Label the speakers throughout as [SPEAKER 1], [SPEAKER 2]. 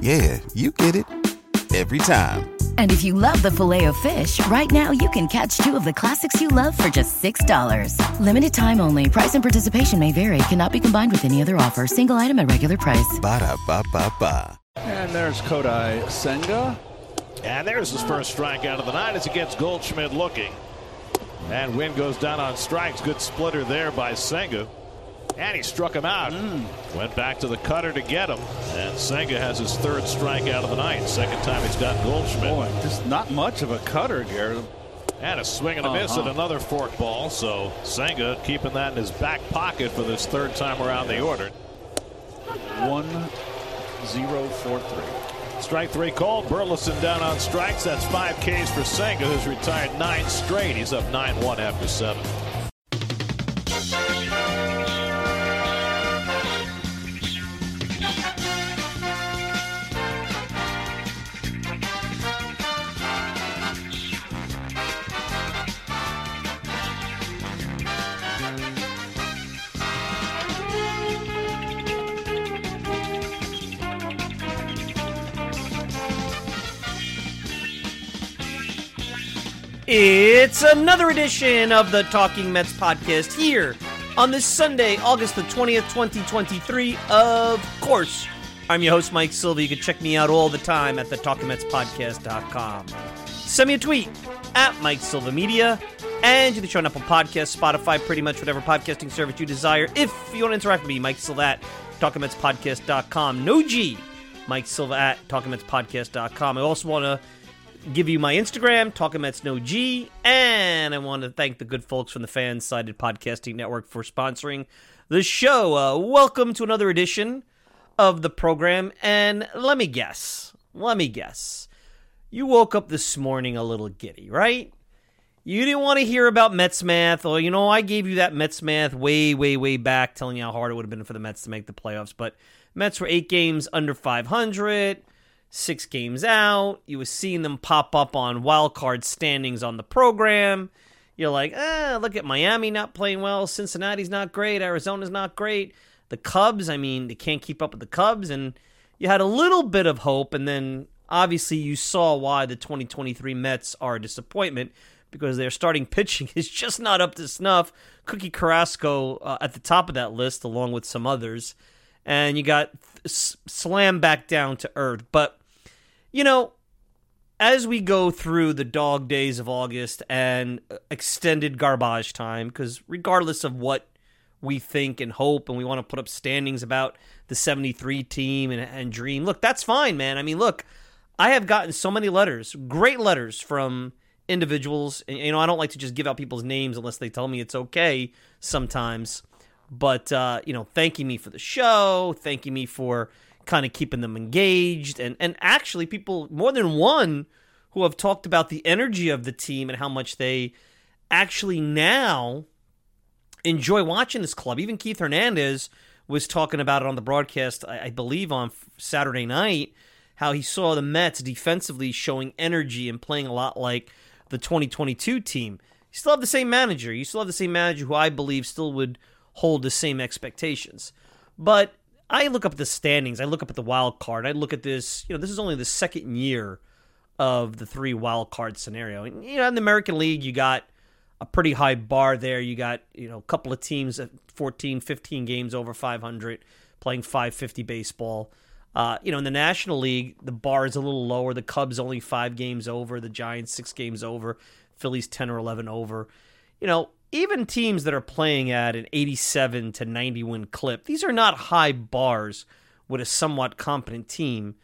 [SPEAKER 1] Yeah, you get it every time.
[SPEAKER 2] And if you love the filet of fish, right now you can catch two of the classics you love for just $6. Limited time only. Price and participation may vary. Cannot be combined with any other offer. Single item at regular price.
[SPEAKER 1] Ba da ba ba ba.
[SPEAKER 3] And there's Kodai Senga.
[SPEAKER 4] And there's his first strikeout of the night as he gets Goldschmidt looking. And Winn goes down on strikes. Good splitter there by Senga. And he struck him out.
[SPEAKER 3] Mm.
[SPEAKER 4] Went back to the cutter to get him. And Senga has his third strikeout of the night. Second time he's got Goldschmidt.
[SPEAKER 3] Boy, just not much of a cutter, Garrett.
[SPEAKER 4] And a swing and a miss
[SPEAKER 3] Uh-huh.
[SPEAKER 4] at another fork ball. So Senga keeping that in his back pocket for this third time around the order.
[SPEAKER 3] One zero four three.
[SPEAKER 4] Strike three called. Burleson down on strikes. That's five Ks for Senga, who's retired nine straight. He's up 9 1 after seven.
[SPEAKER 5] It's another edition of the Talking Mets podcast here on this Sunday, August the 20th, 2023. Of course, I'm your host, Mike Silva. You can check me out all the time at the TalkingMetsPodcast.com. Send me a tweet at Mike Silva Media, and you can show on Apple Spotify, pretty much whatever podcasting service you desire. If you want to interact with me, Mike Silva at TalkingMetsPodcast.com. No G, Mike Silva at TalkingMetsPodcast.com. I also want to give you my Instagram, Talking Mets No G, and I want to thank the good folks from the Fans Sided Podcasting Network for sponsoring the show. Uh, welcome to another edition of the program, and let me guess, let me guess, you woke up this morning a little giddy, right? You didn't want to hear about Mets math, or you know, I gave you that Mets math way, way, way back, telling you how hard it would have been for the Mets to make the playoffs. But Mets were eight games under 500 six games out. You were seeing them pop up on wild card standings on the program. You're like, ah, look at Miami not playing well. Cincinnati's not great. Arizona's not great. The Cubs, I mean, they can't keep up with the Cubs. And you had a little bit of hope. And then obviously you saw why the 2023 Mets are a disappointment because their starting pitching is just not up to snuff. Cookie Carrasco uh, at the top of that list, along with some others. And you got s- slammed back down to earth. But you know, as we go through the dog days of August and extended garbage time, because regardless of what we think and hope, and we want to put up standings about the 73 team and, and dream, look, that's fine, man. I mean, look, I have gotten so many letters, great letters from individuals. And, you know, I don't like to just give out people's names unless they tell me it's okay sometimes. But, uh, you know, thanking me for the show, thanking me for kind of keeping them engaged and and actually people more than one who have talked about the energy of the team and how much they actually now enjoy watching this club. Even Keith Hernandez was talking about it on the broadcast, I, I believe on Saturday night, how he saw the Mets defensively showing energy and playing a lot like the 2022 team. You still have the same manager. You still have the same manager who I believe still would hold the same expectations. But I look up at the standings. I look up at the wild card. I look at this. You know, this is only the second year of the three wild card scenario. And you know, in the American League, you got a pretty high bar there. You got you know a couple of teams at 14, 15 games over 500 playing 550 baseball. Uh, you know, in the National League, the bar is a little lower. The Cubs only five games over. The Giants six games over. Phillies ten or eleven over. You know, even teams that are playing at an 87 to 90 win clip, these are not high bars with a somewhat competent team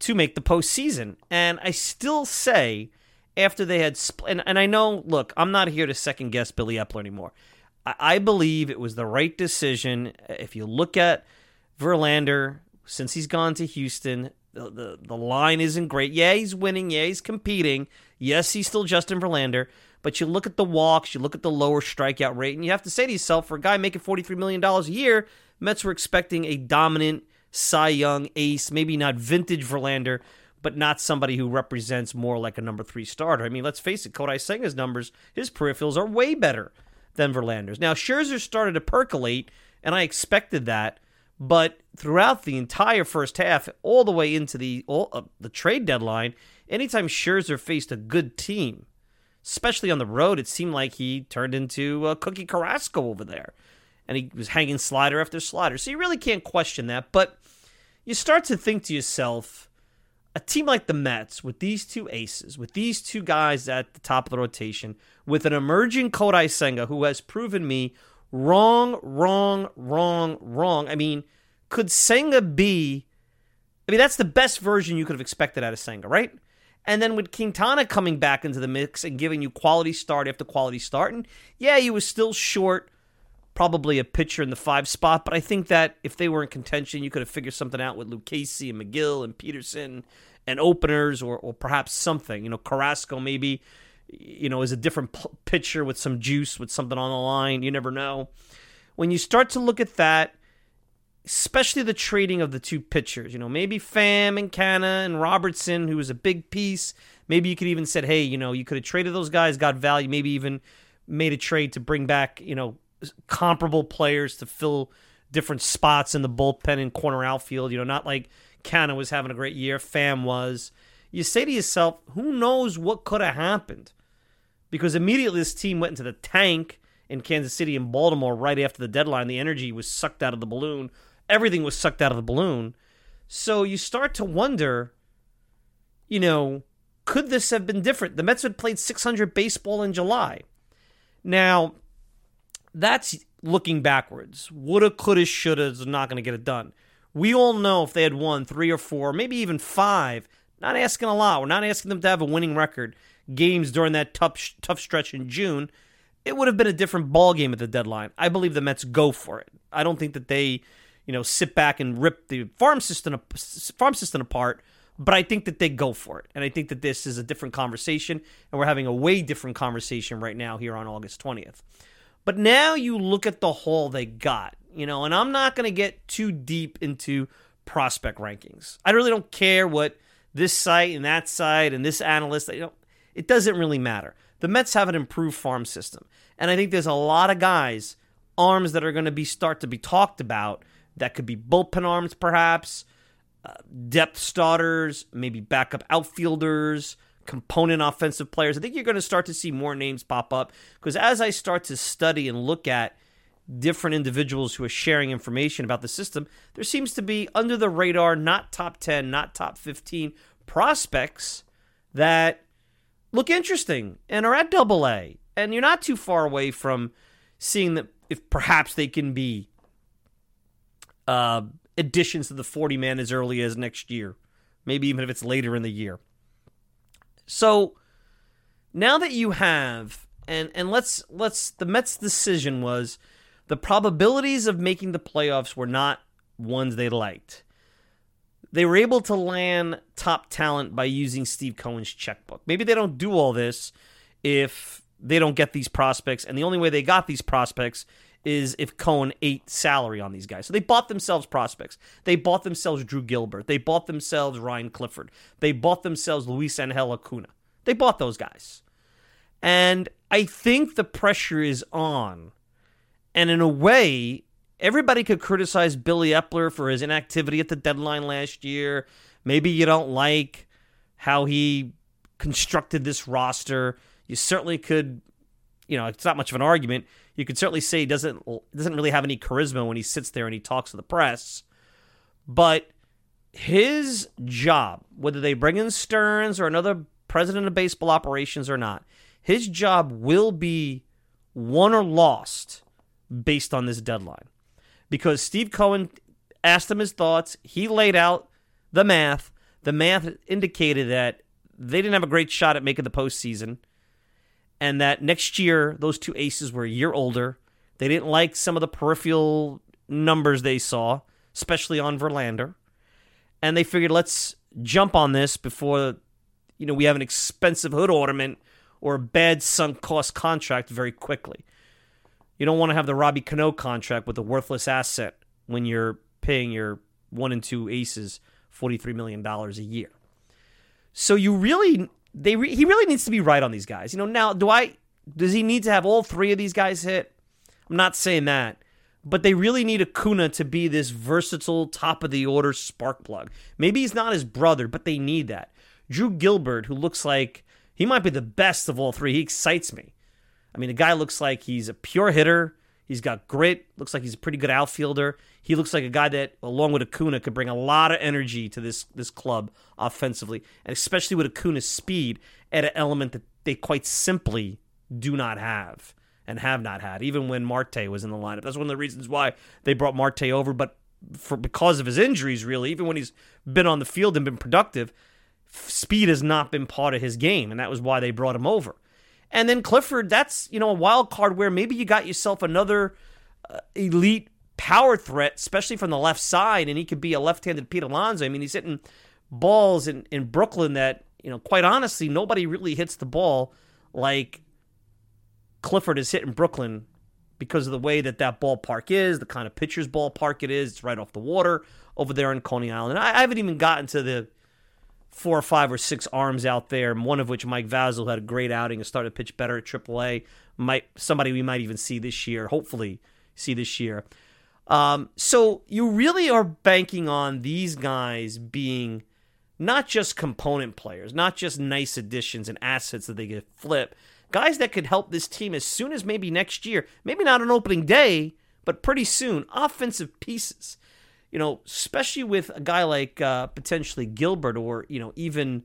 [SPEAKER 5] to make the postseason. And I still say, after they had, spl- and, and I know, look, I'm not here to second guess Billy Eppler anymore. I, I believe it was the right decision. Uh, if you look at Verlander, since he's gone to Houston, The, the the line isn't great. Yeah, he's winning. Yeah, he's competing. Yes, he's still Justin Verlander. But you look at the walks, you look at the lower strikeout rate, and you have to say to yourself, for a guy making $43 million a year, Mets were expecting a dominant Cy Young ace, maybe not vintage Verlander, but not somebody who represents more like a number three starter. I mean, let's face it, Kodai Senga's numbers, his peripherals are way better than Verlander's. Now, Scherzer started to percolate, and I expected that, but throughout the entire first half, all the way into the all, uh, the trade deadline, anytime Scherzer faced a good team, especially on the road, it seemed like he turned into a Cookie Carrasco over there. And he was hanging slider after slider. So you really can't question that. But you start to think to yourself, a team like the Mets, with these two aces, with these two guys at the top of the rotation, with an emerging Kodai Senga who has proven me wrong, wrong, wrong, wrong. I mean, could Senga be. I mean, that's the best version you could have expected out of Senga, right? And then with Quintana coming back into the mix and giving you quality start after quality start, and yeah, he was still short, probably a pitcher in the five spot, but I think that if they were in contention, you could have figured something out with Lucchesi and Megill and Peterson and openers or, or perhaps something. You know, Carrasco maybe, you know, is a different p- pitcher with some juice, with something on the line. You never know. When you start to look at that, especially the trading of the two pitchers. You know, maybe Pham and Canha and Robertson, who was a big piece. Maybe you could even said, hey, you know, you could have traded those guys, got value. Maybe even made a trade to bring back, you know, comparable players to fill different spots in the bullpen and corner outfield. You know, not like Canha was having a great year, Pham was. You say to yourself, who knows what could have happened? Because immediately this team went into the tank in Kansas City and Baltimore right after the deadline. The energy was sucked out of the balloon everything was sucked out of the balloon. So you start to wonder, you know, could this have been different? The Mets had played 600 baseball in July. Now, that's looking backwards. Woulda, coulda, shoulda is not going to get it done. We all know if they had won three or four, maybe even five, not asking a lot. We're not asking them to have a winning record. Games during that tough tough stretch in June, it would have been a different ball game at the deadline. I believe the Mets go for it. I don't think that they you know, sit back and rip the farm system farm system apart. But I think that they go for it, and I think that this is a different conversation, and we're having a way different conversation right now here on August twentieth. But now you look at the haul they got, you know, and I'm not going to get too deep into prospect rankings. I really don't care what this site and that site and this analyst. You know, it doesn't really matter. The Mets have an improved farm system, and I think there's a lot of guys arms that are going to be start to be talked about that could be bullpen arms, perhaps, uh, depth starters, maybe backup outfielders, component offensive players. I think you're going to start to see more names pop up because as I start to study and look at different individuals who are sharing information about the system, there seems to be under the radar, not top 10, not top 15 prospects that look interesting and are at double A. And you're not too far away from seeing that if perhaps they can be uh, additions to the 40 man as early as next year, maybe even if it's later in the year. So now that you have and and let's let's the Mets decision was the probabilities of making the playoffs were not ones they liked. They were able to land top talent by using Steve Cohen's checkbook. Maybe they don't do all this if they don't get these prospects and the only way they got these prospects is if Cohen ate salary on these guys. So they bought themselves prospects. They bought themselves Drew Gilbert. They bought themselves Ryan Clifford. They bought themselves Luis Angel Acuna. They bought those guys. And I think the pressure is on. And in a way, everybody could criticize Billy Eppler for his inactivity at the deadline last year. Maybe you don't like how he constructed this roster. You certainly could, you know, it's not much of an argument you could certainly say he doesn't doesn't really have any charisma when he sits there and he talks to the press. But his job, whether they bring in Stearns or another president of baseball operations or not, his job will be won or lost based on this deadline. Because Steve Cohen asked him his thoughts, he laid out the math. The math indicated that they didn't have a great shot at making the postseason and that next year those two aces were a year older. They didn't like some of the peripheral numbers they saw, especially on Verlander, and they figured let's jump on this before you know we have an expensive hood ornament or a bad sunk cost contract very quickly. You don't want to have the Robbie Cano contract with a worthless asset when you're paying your one and two aces $43 million a year. So you really, they re, he really needs to be right on these guys. You know, now, do I, does he need to have all three of these guys hit? I'm not saying that. But they really need Acuna to be this versatile, top of the order spark plug. Maybe he's not his brother, but they need that. Drew Gilbert, who looks like he might be the best of all three, he excites me. I mean, the guy looks like he's a pure hitter. He's got grit. Looks like he's a pretty good outfielder. He looks like a guy that, along with Acuna, could bring a lot of energy to this this club offensively, and especially with Acuna's speed, at an element that they quite simply do not have and have not had, even when Marte was in the lineup. That's one of the reasons why they brought Marte over, but for because of his injuries, really, even when he's been on the field and been productive, speed has not been part of his game, and that was why they brought him over. And then Clifford, that's you know a wild card where maybe you got yourself another uh, elite power threat, especially from the left side, and he could be a left-handed Pete Alonso. I mean, he's hitting balls in in Brooklyn that you know, quite honestly, nobody really hits the ball like Clifford is hitting Brooklyn because of the way that that ballpark is, the kind of pitcher's ballpark it is. It's right off the water over there in Coney Island. I, I haven't even gotten to the four or five or six arms out there, one of which Mike Vasil had a great outing and started to pitch better at AAA. Might somebody we might even see this year, hopefully see this year. Um, so you really are banking on these guys being not just component players, not just nice additions and assets that they get flip, guys that could help this team as soon as maybe next year, maybe not on opening day, but pretty soon, offensive pieces. You know, especially with a guy like uh, potentially Gilbert or you know even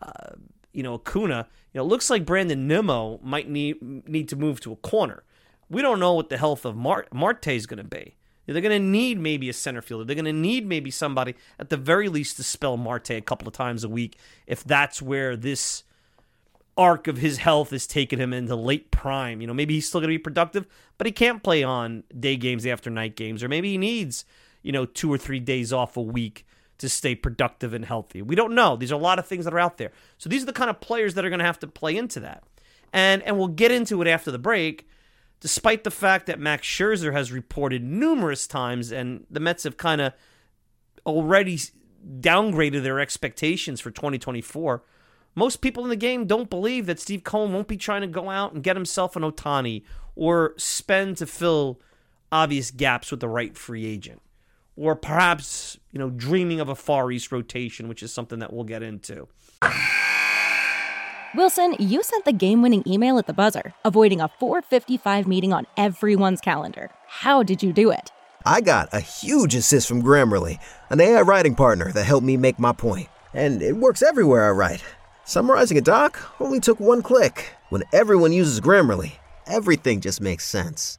[SPEAKER 5] uh, you know Acuna. You know, it looks like Brandon Nimmo might need need to move to a corner. We don't know what the health of Mar- Marte is going to be. They're going to need maybe a center fielder. They're going to need maybe somebody at the very least to spell Marte a couple of times a week if that's where this arc of his health is taking him into late prime. You know, maybe he's still going to be productive, but he can't play on day games after night games, or maybe he needs, you know, two or three days off a week to stay productive and healthy. We don't know. These are a lot of things that are out there. So these are the kind of players that are going to have to play into that. And and we'll get into it after the break. Despite the fact that Max Scherzer has reported numerous times and the Mets have kind of already downgraded their expectations for 2024 most people in the game don't believe that Steve Cohen won't be trying to go out and get himself an Ohtani or spend to fill obvious gaps with the right free agent. Or perhaps, you know, dreaming of a Far East rotation, which is something that we'll get into.
[SPEAKER 6] Wilson, you sent the game winning email at the buzzer, avoiding a 455 meeting on everyone's calendar. How did you do it?
[SPEAKER 7] I got a huge assist from Grammarly, an AI writing partner that helped me make my point. And it works everywhere I write. Summarizing a doc only took one click. When everyone uses Grammarly, everything just makes sense.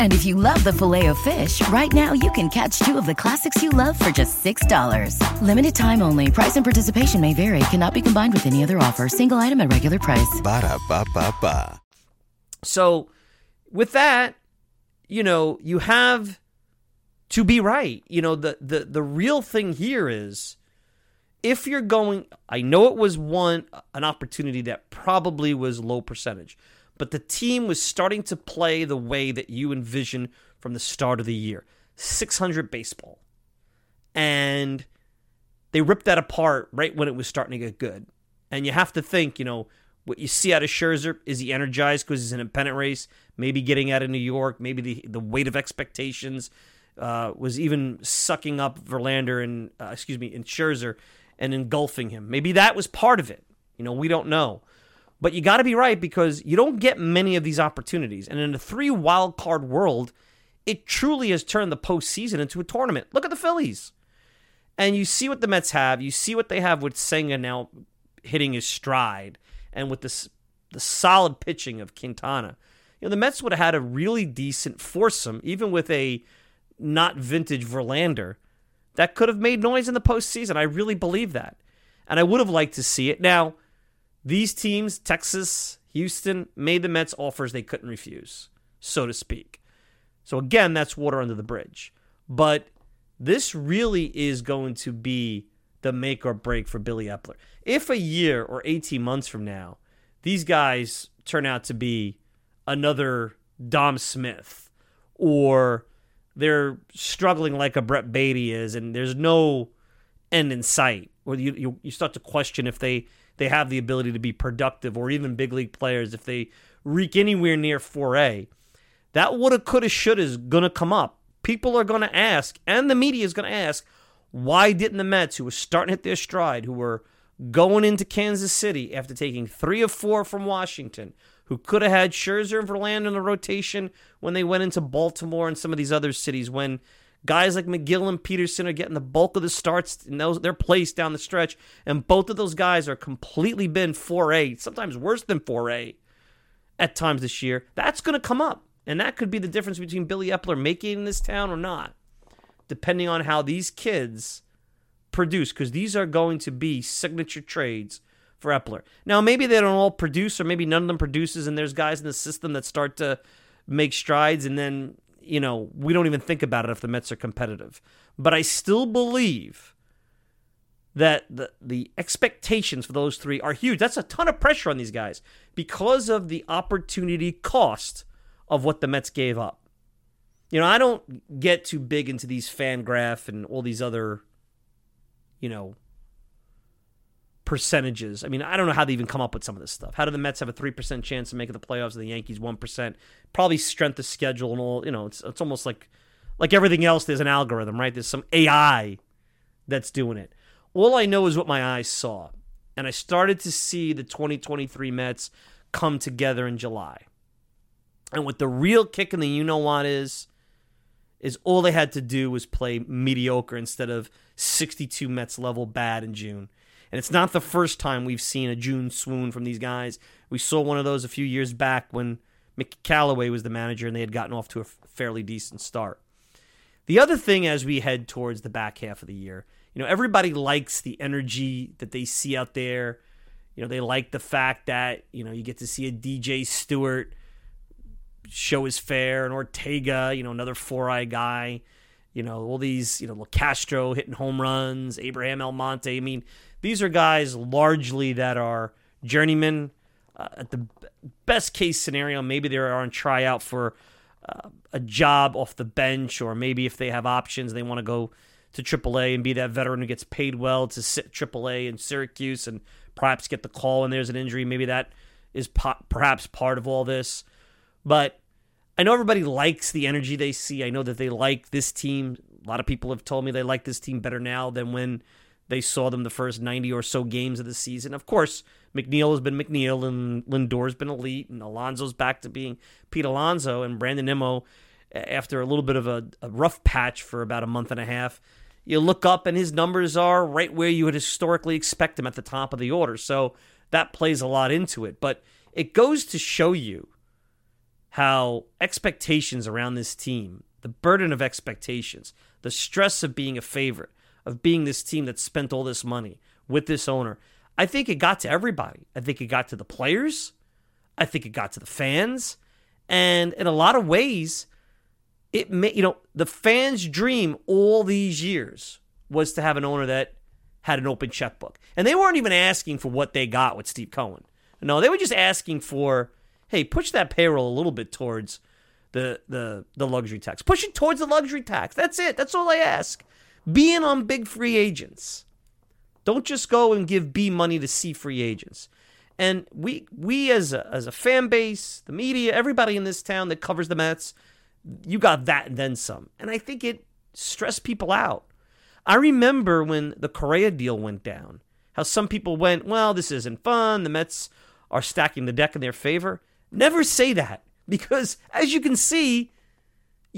[SPEAKER 2] And if you love the filet of fish, right now you can catch two of the classics you love for just $6. Limited time only. Price and participation may vary. Cannot be combined with any other offer. Single item at regular price.
[SPEAKER 1] Ba da ba ba ba.
[SPEAKER 5] So, with that, you know, you have to be right. You know, the the the real thing here is if you're going I know it was one an opportunity that probably was low percentage but the team was starting to play the way that you envisioned from the start of the year 600 baseball. And they ripped that apart right when it was starting to get good. And you have to think, you know, what you see out of Scherzer is he energized because he's in a pennant race, maybe getting out of New York, maybe the, the weight of expectations uh, was even sucking up Verlander and, uh, excuse me, and Scherzer and engulfing him. Maybe that was part of it. You know, we don't know. But you got to be right because you don't get many of these opportunities. And in a three wild card world, it truly has turned the postseason into a tournament. Look at the Phillies. And you see what the Mets have. You see what they have with Senga now hitting his stride and with this the solid pitching of Quintana, you know, the Mets would have had a really decent foursome, even with a not vintage Verlander, that could have made noise in the postseason. I really believe that. And I would have liked to see it. Now, these teams, Texas, Houston, made the Mets offers they couldn't refuse, so to speak. So again, that's water under the bridge. But this really is going to be the make or break for Billy Eppler. If a year or 18 months from now, these guys turn out to be another Dom Smith or they're struggling like a Brett Baty is and there's no end in sight, or you, you, you start to question if they, they have the ability to be productive or even big league players if they reek anywhere near 4A. That woulda, coulda, shoulda is going to come up. People are going to ask, and the media is going to ask, why didn't the Mets, who were starting to hit their stride, who were going into Kansas City after taking three of four from Washington, who could have had Scherzer and Verlander in the rotation when they went into Baltimore and some of these other cities, when guys like Megill and Peterson are getting the bulk of the starts in those their place down the stretch, and both of those guys are completely been 4A, sometimes worse than 4A at times this year. That's going to come up, and that could be the difference between Billy Eppler making it in this town or not depending on how these kids produce, because these are going to be signature trades for Eppler. Now, maybe they don't all produce, or maybe none of them produces, and there's guys in the system that start to make strides, and then, you know, we don't even think about it if the Mets are competitive. But I still believe that the, the expectations for those three are huge. That's a ton of pressure on these guys because of the opportunity cost of what the Mets gave up. You know, I don't get too big into these FanGraph and all these other, you know, percentages. I mean, I don't know how they even come up with some of this stuff. How do the Mets have a 3% chance of making the playoffs and the Yankees 1%? Probably strength of schedule and all, you know, it's it's almost like like everything else there's an algorithm, right? There's some AI that's doing it. All I know is what my eyes saw. And I started to see the 2023 Mets come together in July. And what the real kick in the you know what is is all they had to do was play mediocre instead of 62 Mets level bad in June. And it's not the first time we've seen a June swoon from these guys. We saw one of those a few years back when Mick Callaway was the manager and they had gotten off to a fairly decent start. The other thing as we head towards the back half of the year, you know, everybody likes the energy that they see out there. You know, they like the fact that, you know, you get to see a DJ Stewart show his fair and Ortega, you know, another four eye guy. You know, all these, you know, Castro hitting home runs, Abraham Almonte. I mean, these are guys largely that are journeymen. Uh, at the best case scenario, maybe they are on tryout for uh, a job off the bench, or maybe if they have options, they want to go to AAA and be that veteran who gets paid well to sit AAA in Syracuse and perhaps get the call when there's an injury. Maybe that is po- perhaps part of all this. But I know everybody likes the energy they see. I know that they like this team. A lot of people have told me they like this team better now than when they saw them the first 90 or so games of the season. Of course, McNeil has been McNeil and Lindor's been elite and Alonso's back to being Pete Alonso and Brandon Nimmo after a little bit of a, a rough patch for about a month and a half. You look up and his numbers are right where you would historically expect him at the top of the order. So that plays a lot into it. But it goes to show you how expectations around this team, the burden of expectations, the stress of being a favorite, of being this team that spent all this money with this owner, I think it got to everybody. I think it got to the players. I think it got to the fans. And in a lot of ways, it may, you know, the fans' dream all these years was to have an owner that had an open checkbook. And they weren't even asking for what they got with Steve Cohen. No, they were just asking for hey, push that payroll a little bit towards the the the luxury tax. Push it towards the luxury tax. That's it. That's all I ask. Be in on big free agents. Don't just go and give B money to C free agents. And we we as a, as a fan base, the media, everybody in this town that covers the Mets, you got that and then some. And I think it stressed people out. I remember when the Correa deal went down, how some people went, well, this isn't fun. The Mets are stacking the deck in their favor. Never say that because, as you can see,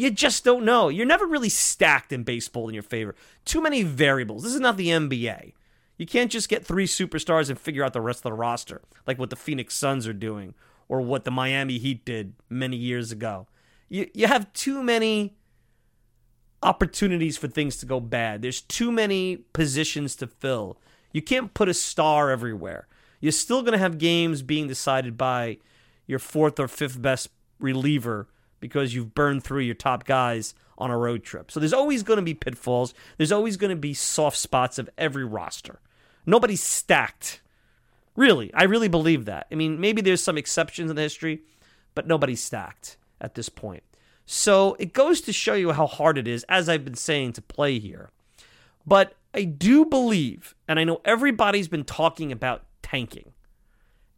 [SPEAKER 5] you just don't know. You're never really stacked in baseball in your favor. Too many variables. This is not the NBA. You can't just get three superstars and figure out the rest of the roster, like what the Phoenix Suns are doing or what the Miami Heat did many years ago. You, you have too many opportunities for things to go bad. There's too many positions to fill. You can't put a star everywhere. You're still going to have games being decided by your fourth or fifth best reliever because you've burned through your top guys on a road trip. So there's always going to be pitfalls. There's always going to be soft spots of every roster. Nobody's stacked. Really, I really believe that. I mean, maybe there's some exceptions in the history, but nobody's stacked at this point. So it goes to show you how hard it is, as I've been saying, to play here. But I do believe, and I know everybody's been talking about tanking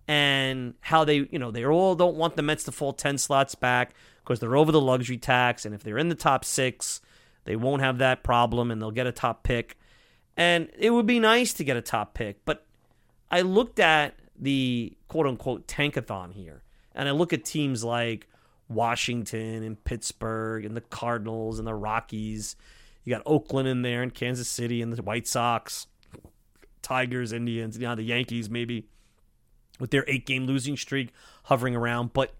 [SPEAKER 5] and how they, you know, they all don't want the Mets to fall 10 slots back because they're over the luxury tax. And if they're in the top six, they won't have that problem and they'll get a top pick. And it would be nice to get a top pick. But I looked at the quote unquote tankathon here, and I look at teams like Washington and Pittsburgh and the Cardinals and the Rockies. You got Oakland in there and Kansas City and the White Sox, Tigers, Indians, you know, the Yankees maybe with their eight game losing streak hovering around. But,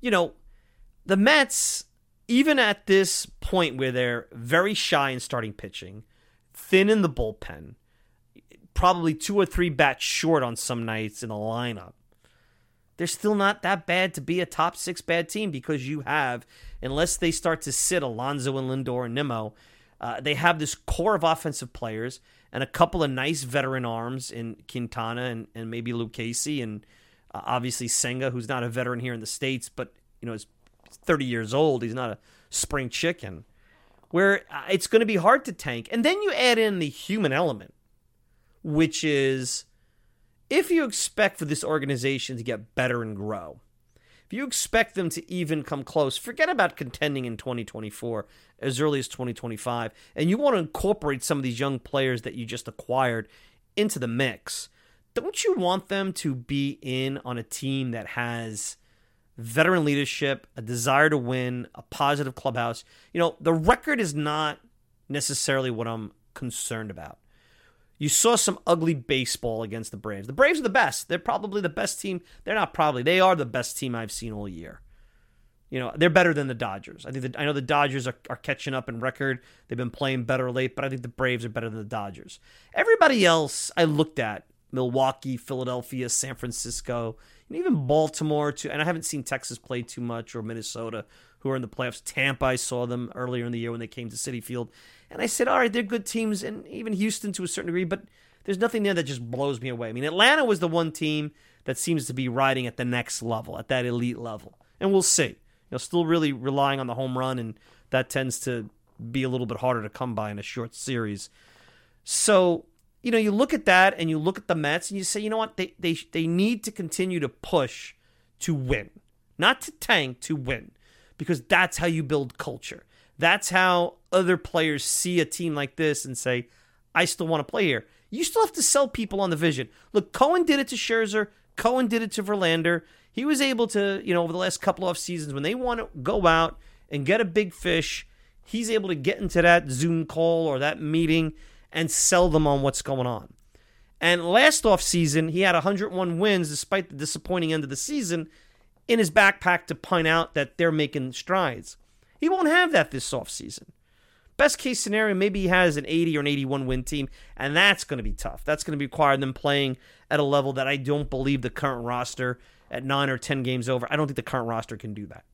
[SPEAKER 5] you know, the Mets, even at this point where they're very shy in starting pitching, thin in the bullpen, probably two or three bats short on some nights in the lineup, they're still not that bad to be a top six bad team because you have, unless they start to sit Alonso and Lindor and Nimmo, uh, they have this core of offensive players and a couple of nice veteran arms in Quintana and, and maybe Lucchesi and uh, obviously Senga, who's not a veteran here in the States, but you know is 30 years old. He's not a spring chicken. Where uh, it's going to be hard to tank. And then you add in the human element, which is if you expect for this organization to get better and grow, if you expect them to even come close, forget about contending in 2024 as early as 2025, and you want to incorporate some of these young players that you just acquired into the mix, don't you want them to be in on a team that has veteran leadership, a desire to win, a positive clubhouse? You know, the record is not necessarily what I'm concerned about. You saw some ugly baseball against the Braves. The Braves are the best. They're probably the best team. They're not probably. They are the best team I've seen all year. You know, they're better than the Dodgers. I think that, I know the Dodgers are, are catching up in record. They've been playing better late, but I think the Braves are better than the Dodgers. Everybody else I looked at, Milwaukee, Philadelphia, San Francisco, and even Baltimore too. And I haven't seen Texas play too much or Minnesota, who are in the playoffs. Tampa, I saw them earlier in the year when they came to Citi Field. And I said, all right, they're good teams, and even Houston to a certain degree, but there's nothing there that just blows me away. I mean, Atlanta was the one team that seems to be riding at the next level, at that elite level. And we'll see. You know, still really relying on the home run, and that tends to be a little bit harder to come by in a short series. So, you know, you look at that and you look at the Mets and you say, you know what, they they they need to continue to push to win. Not to tank, to win. Because that's how you build culture. That's how other players see a team like this and say, I still want to play here. You still have to sell people on the vision. Look, Cohen did it to Scherzer. Cohen did it to Verlander. He was able to, you know, over the last couple of seasons, when they want to go out and get a big fish, he's able to get into that Zoom call or that meeting and sell them on what's going on. And last off season, he had 101 wins despite the disappointing end of the season in his backpack to point out that they're making strides. He won't have that this offseason. Best case scenario, maybe he has an 80 or an 81 win team, and that's going to be tough. That's going to require them playing at a level that I don't believe the current roster at nine or 10 games over. I don't think the current roster can do that.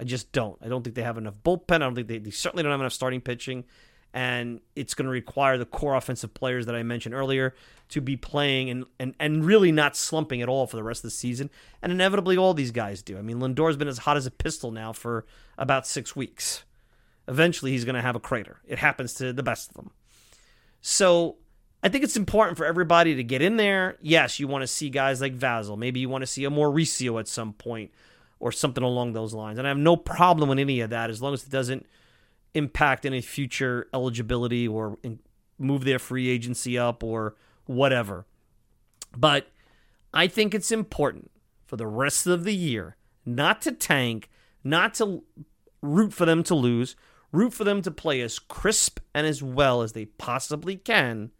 [SPEAKER 5] I just don't. I don't think they have enough bullpen. I don't think they, they certainly don't have enough starting pitching. And it's going to require the core offensive players that I mentioned earlier to be playing and, and, and really not slumping at all for the rest of the season. And inevitably, all these guys do. I mean, Lindor's been as hot as a pistol now for about six weeks eventually he's going to have a crater. It happens to the best of them. So I think it's important for everybody to get in there. Yes, you want to see guys like Vasil. Maybe you want to see a Mauricio at some point or something along those lines. And I have no problem with any of that as long as it doesn't impact any future eligibility or move their free agency up or whatever. But I think it's important for the rest of the year not to tank, not to root for them to lose, root for them to play as crisp and as well as they possibly can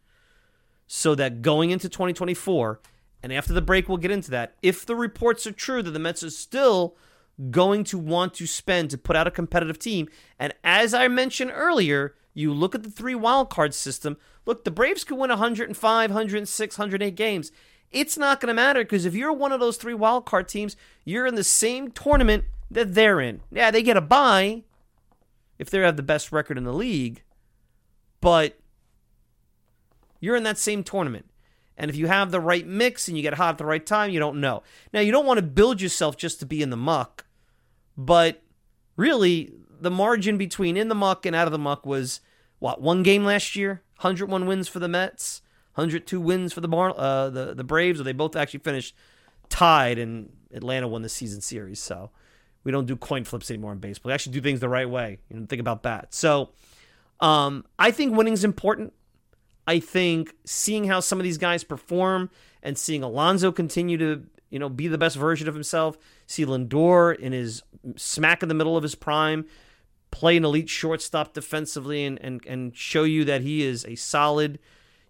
[SPEAKER 5] so that going into 2024, and after the break, we'll get into that. If the reports are true that the Mets are still going to want to spend to put out a competitive team, and as I mentioned earlier, you look at the three wildcard system. Look, the Braves could win 105, 106, 108 games. It's not going to matter because if you're one of those three wildcard teams, you're in the same tournament that they're in. Yeah, they get a bye if they have the best record in the league, but you're in that same tournament. And if you have the right mix and you get hot at the right time, you don't know. Now, you don't want to build yourself just to be in the muck, but really, the margin between in the muck and out of the muck was what one game last year, 101 wins for the Mets, 102 wins for the Bar- uh, the the Braves. Or they both actually finished tied, and Atlanta won the season series. So we don't do coin flips anymore in baseball. We actually do things the right way. You know, think about that. So um, I think winning's important. I think seeing how some of these guys perform and seeing Alonso continue to, you know, be the best version of himself, see Lindor in his smack in the middle of his prime, play an elite shortstop defensively and and and show you that he is a solid,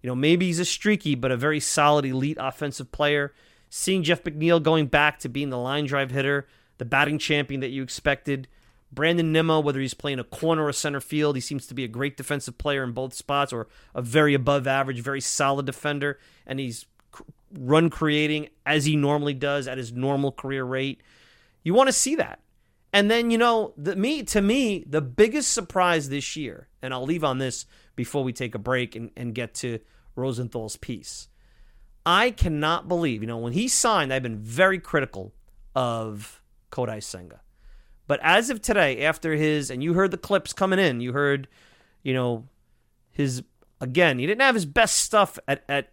[SPEAKER 5] you know, maybe he's a streaky, but a very solid elite offensive player. Seeing Jeff McNeil going back to being the line drive hitter, the batting champion that you expected. Brandon Nimmo, whether he's playing a corner or center field, he seems to be a great defensive player in both spots or a very above average, very solid defender. And he's run creating as he normally does at his normal career rate. You want to see that. And then, you know, the, me to me, the biggest surprise this year, and I'll leave on this before we take a break and, and get to Rosenthal's piece. I cannot believe, you know, when he signed, I've been very critical of Kodai Senga. But as of today, after his, and you heard the clips coming in, you heard, you know, his, again, he didn't have his best stuff at, at,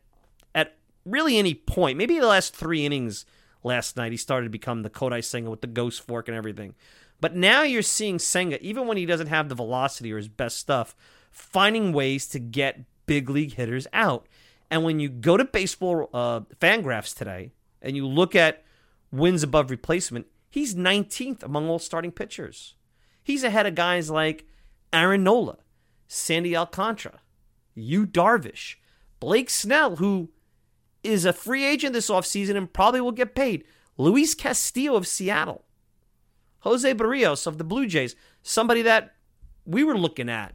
[SPEAKER 5] really any point. Maybe the last three innings last night, he started to become the Kodai Senga with the ghost fork and everything. But now you're seeing Senga, even when he doesn't have the velocity or his best stuff, finding ways to get big league hitters out. And when you go to baseball uh, Fangraphs today and you look at wins above replacement, He's 19th among all starting pitchers. He's ahead of guys like Aaron Nola, Sandy Alcantara, Yu Darvish, Blake Snell, who is a free agent this offseason and probably will get paid, Luis Castillo of Seattle, Jose Berrios of the Blue Jays, somebody that we were looking at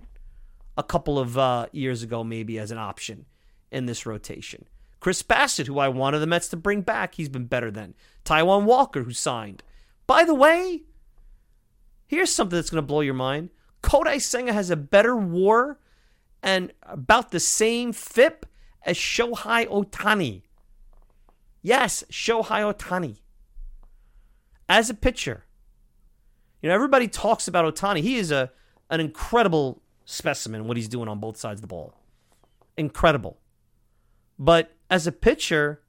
[SPEAKER 5] a couple of uh, years ago, maybe as an option in this rotation. Chris Bassitt, who I wanted the Mets to bring back, he's been better than. Taijuan Walker, who signed. By the way, here's something that's going to blow your mind. Kodai Senga has a better war and about the same FIP as Shohei Ohtani. Yes, Shohei Ohtani. As a pitcher, you know, everybody talks about Ohtani. He is a an incredible specimen what he's doing on both sides of the ball. Incredible. But as a pitcher,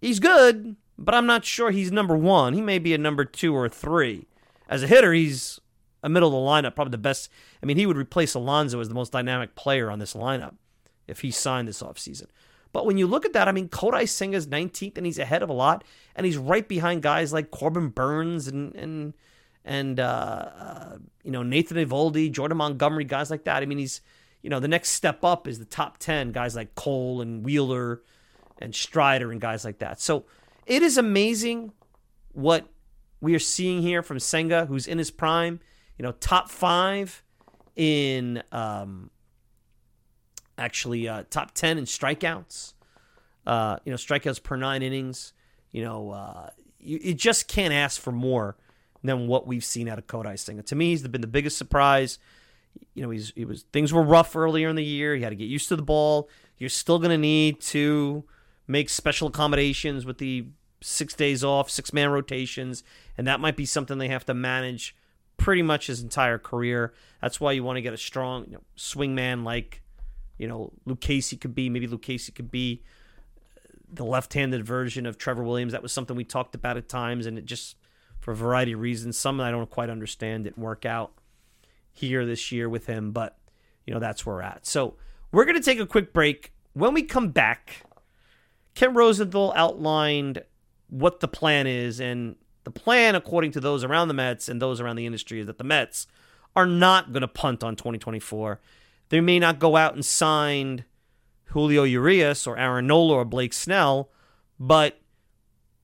[SPEAKER 5] he's good, but I'm not sure he's number one. He may be a number two or three. As a hitter, he's a middle of the lineup, probably the best. I mean, he would replace Alonso as the most dynamic player on this lineup if he signed this offseason. But when you look at that, I mean, Kodai Senga's 19th, and he's ahead of a lot, and he's right behind guys like Corbin Burnes and and and uh, uh, you know Nathan Eovaldi, Jordan Montgomery, guys like that. I mean, he's you know the next step up is the top 10 guys like Cole and Wheeler and Strider and guys like that. So it is amazing what we are seeing here from Senga, who's in his prime. You know, top five in um, actually uh, top ten in strikeouts. Uh, you know, strikeouts per nine innings. You know, uh, you, you, just can't ask for more than what we've seen out of Kodai Senga. To me, he's been the biggest surprise. You know, he's he was things were rough earlier in the year. He had to get used to the ball. You're still going to need to make special accommodations with the six days off, six man rotations, and that might be something they have to manage pretty much his entire career. That's why you want to get a strong you know, swing man like, you know, Lucchesi could be. Maybe Lucchesi could be uh, the left handed version of Trevor Williams. That was something we talked about at times, and it just, for a variety of reasons, some I don't quite understand, didn't work out here this year with him, but, you know, that's where we're at. So we're going to take a quick break. When we come back, Ken Rosenthal outlined what the plan is. And the plan, according to those around the Mets and those around the industry, is that the Mets are not going to punt on 2024. They may not go out and sign Julio Urias or Aaron Nola or Blake Snell, but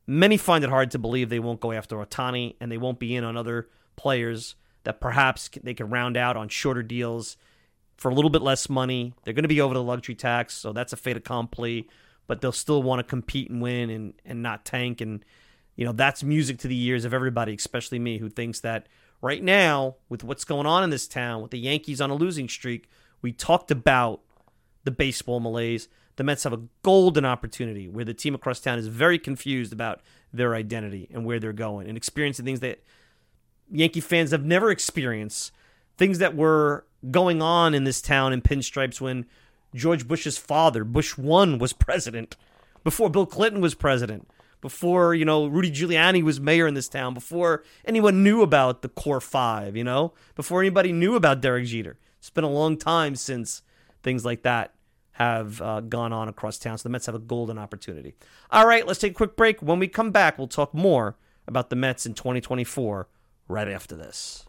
[SPEAKER 5] many find it hard to believe they won't go after Ohtani and they won't be in on other players that perhaps they can round out on shorter deals for a little bit less money. They're going to be over the luxury tax, so that's a fait accompli, but they'll still want to compete and win and, and not tank. And, you know, that's music to the ears of everybody, especially me, who thinks that right now, with what's going on in this town, with the Yankees on a losing streak, we talked about the baseball malaise. The Mets have a golden opportunity where the team across town is very confused about their identity and where they're going and experiencing things that Yankee fans have never experienced. Things that were going on in this town in pinstripes when George Bush's father, Bush 1, was president, before Bill Clinton was president, before, you know, Rudy Giuliani was mayor in this town, before anyone knew about the core five, you know, before anybody knew about Derek Jeter. It's been a long time since things like that have uh, gone on across town. So the Mets have a golden opportunity. All right, let's take a quick break. When we come back, we'll talk more about the Mets in 2024 right after this.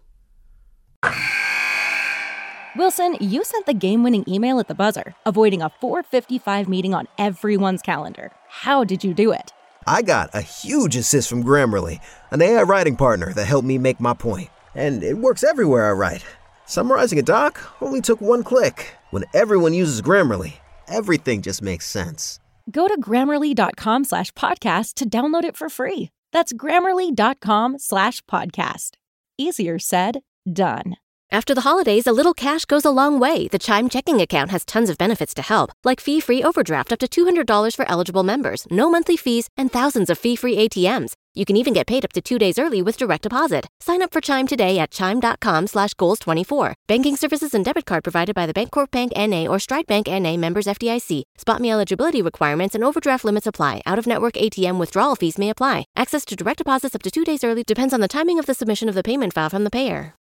[SPEAKER 6] Wilson, you sent the game winning email at the buzzer, avoiding a 455 meeting on everyone's calendar. How did you do it?
[SPEAKER 7] I got a huge assist from Grammarly, an AI writing partner that helped me make my point. And it works everywhere I write. Summarizing a doc only took one click. When everyone uses Grammarly, everything just makes sense.
[SPEAKER 6] Go to grammarly.com slash podcast to download it for free. That's grammarly.com slash podcast. Easier said, done.
[SPEAKER 8] After the holidays, a little cash goes a long way. The Chime checking account has tons of benefits to help, like fee free overdraft up to $200 for eligible members, no monthly fees, and thousands of fee free ATMs. You can even get paid up to two days early with direct deposit. Sign up for Chime today at chime.com slash goals24. Banking services and debit card provided by the Bancorp Bank N.A. or Stride Bank N.A. members FDIC. SpotMe eligibility requirements and overdraft limits apply. Out-of-network ATM withdrawal fees may apply. Access to direct deposits up to two days early depends on the timing of the submission of the payment file from the payer.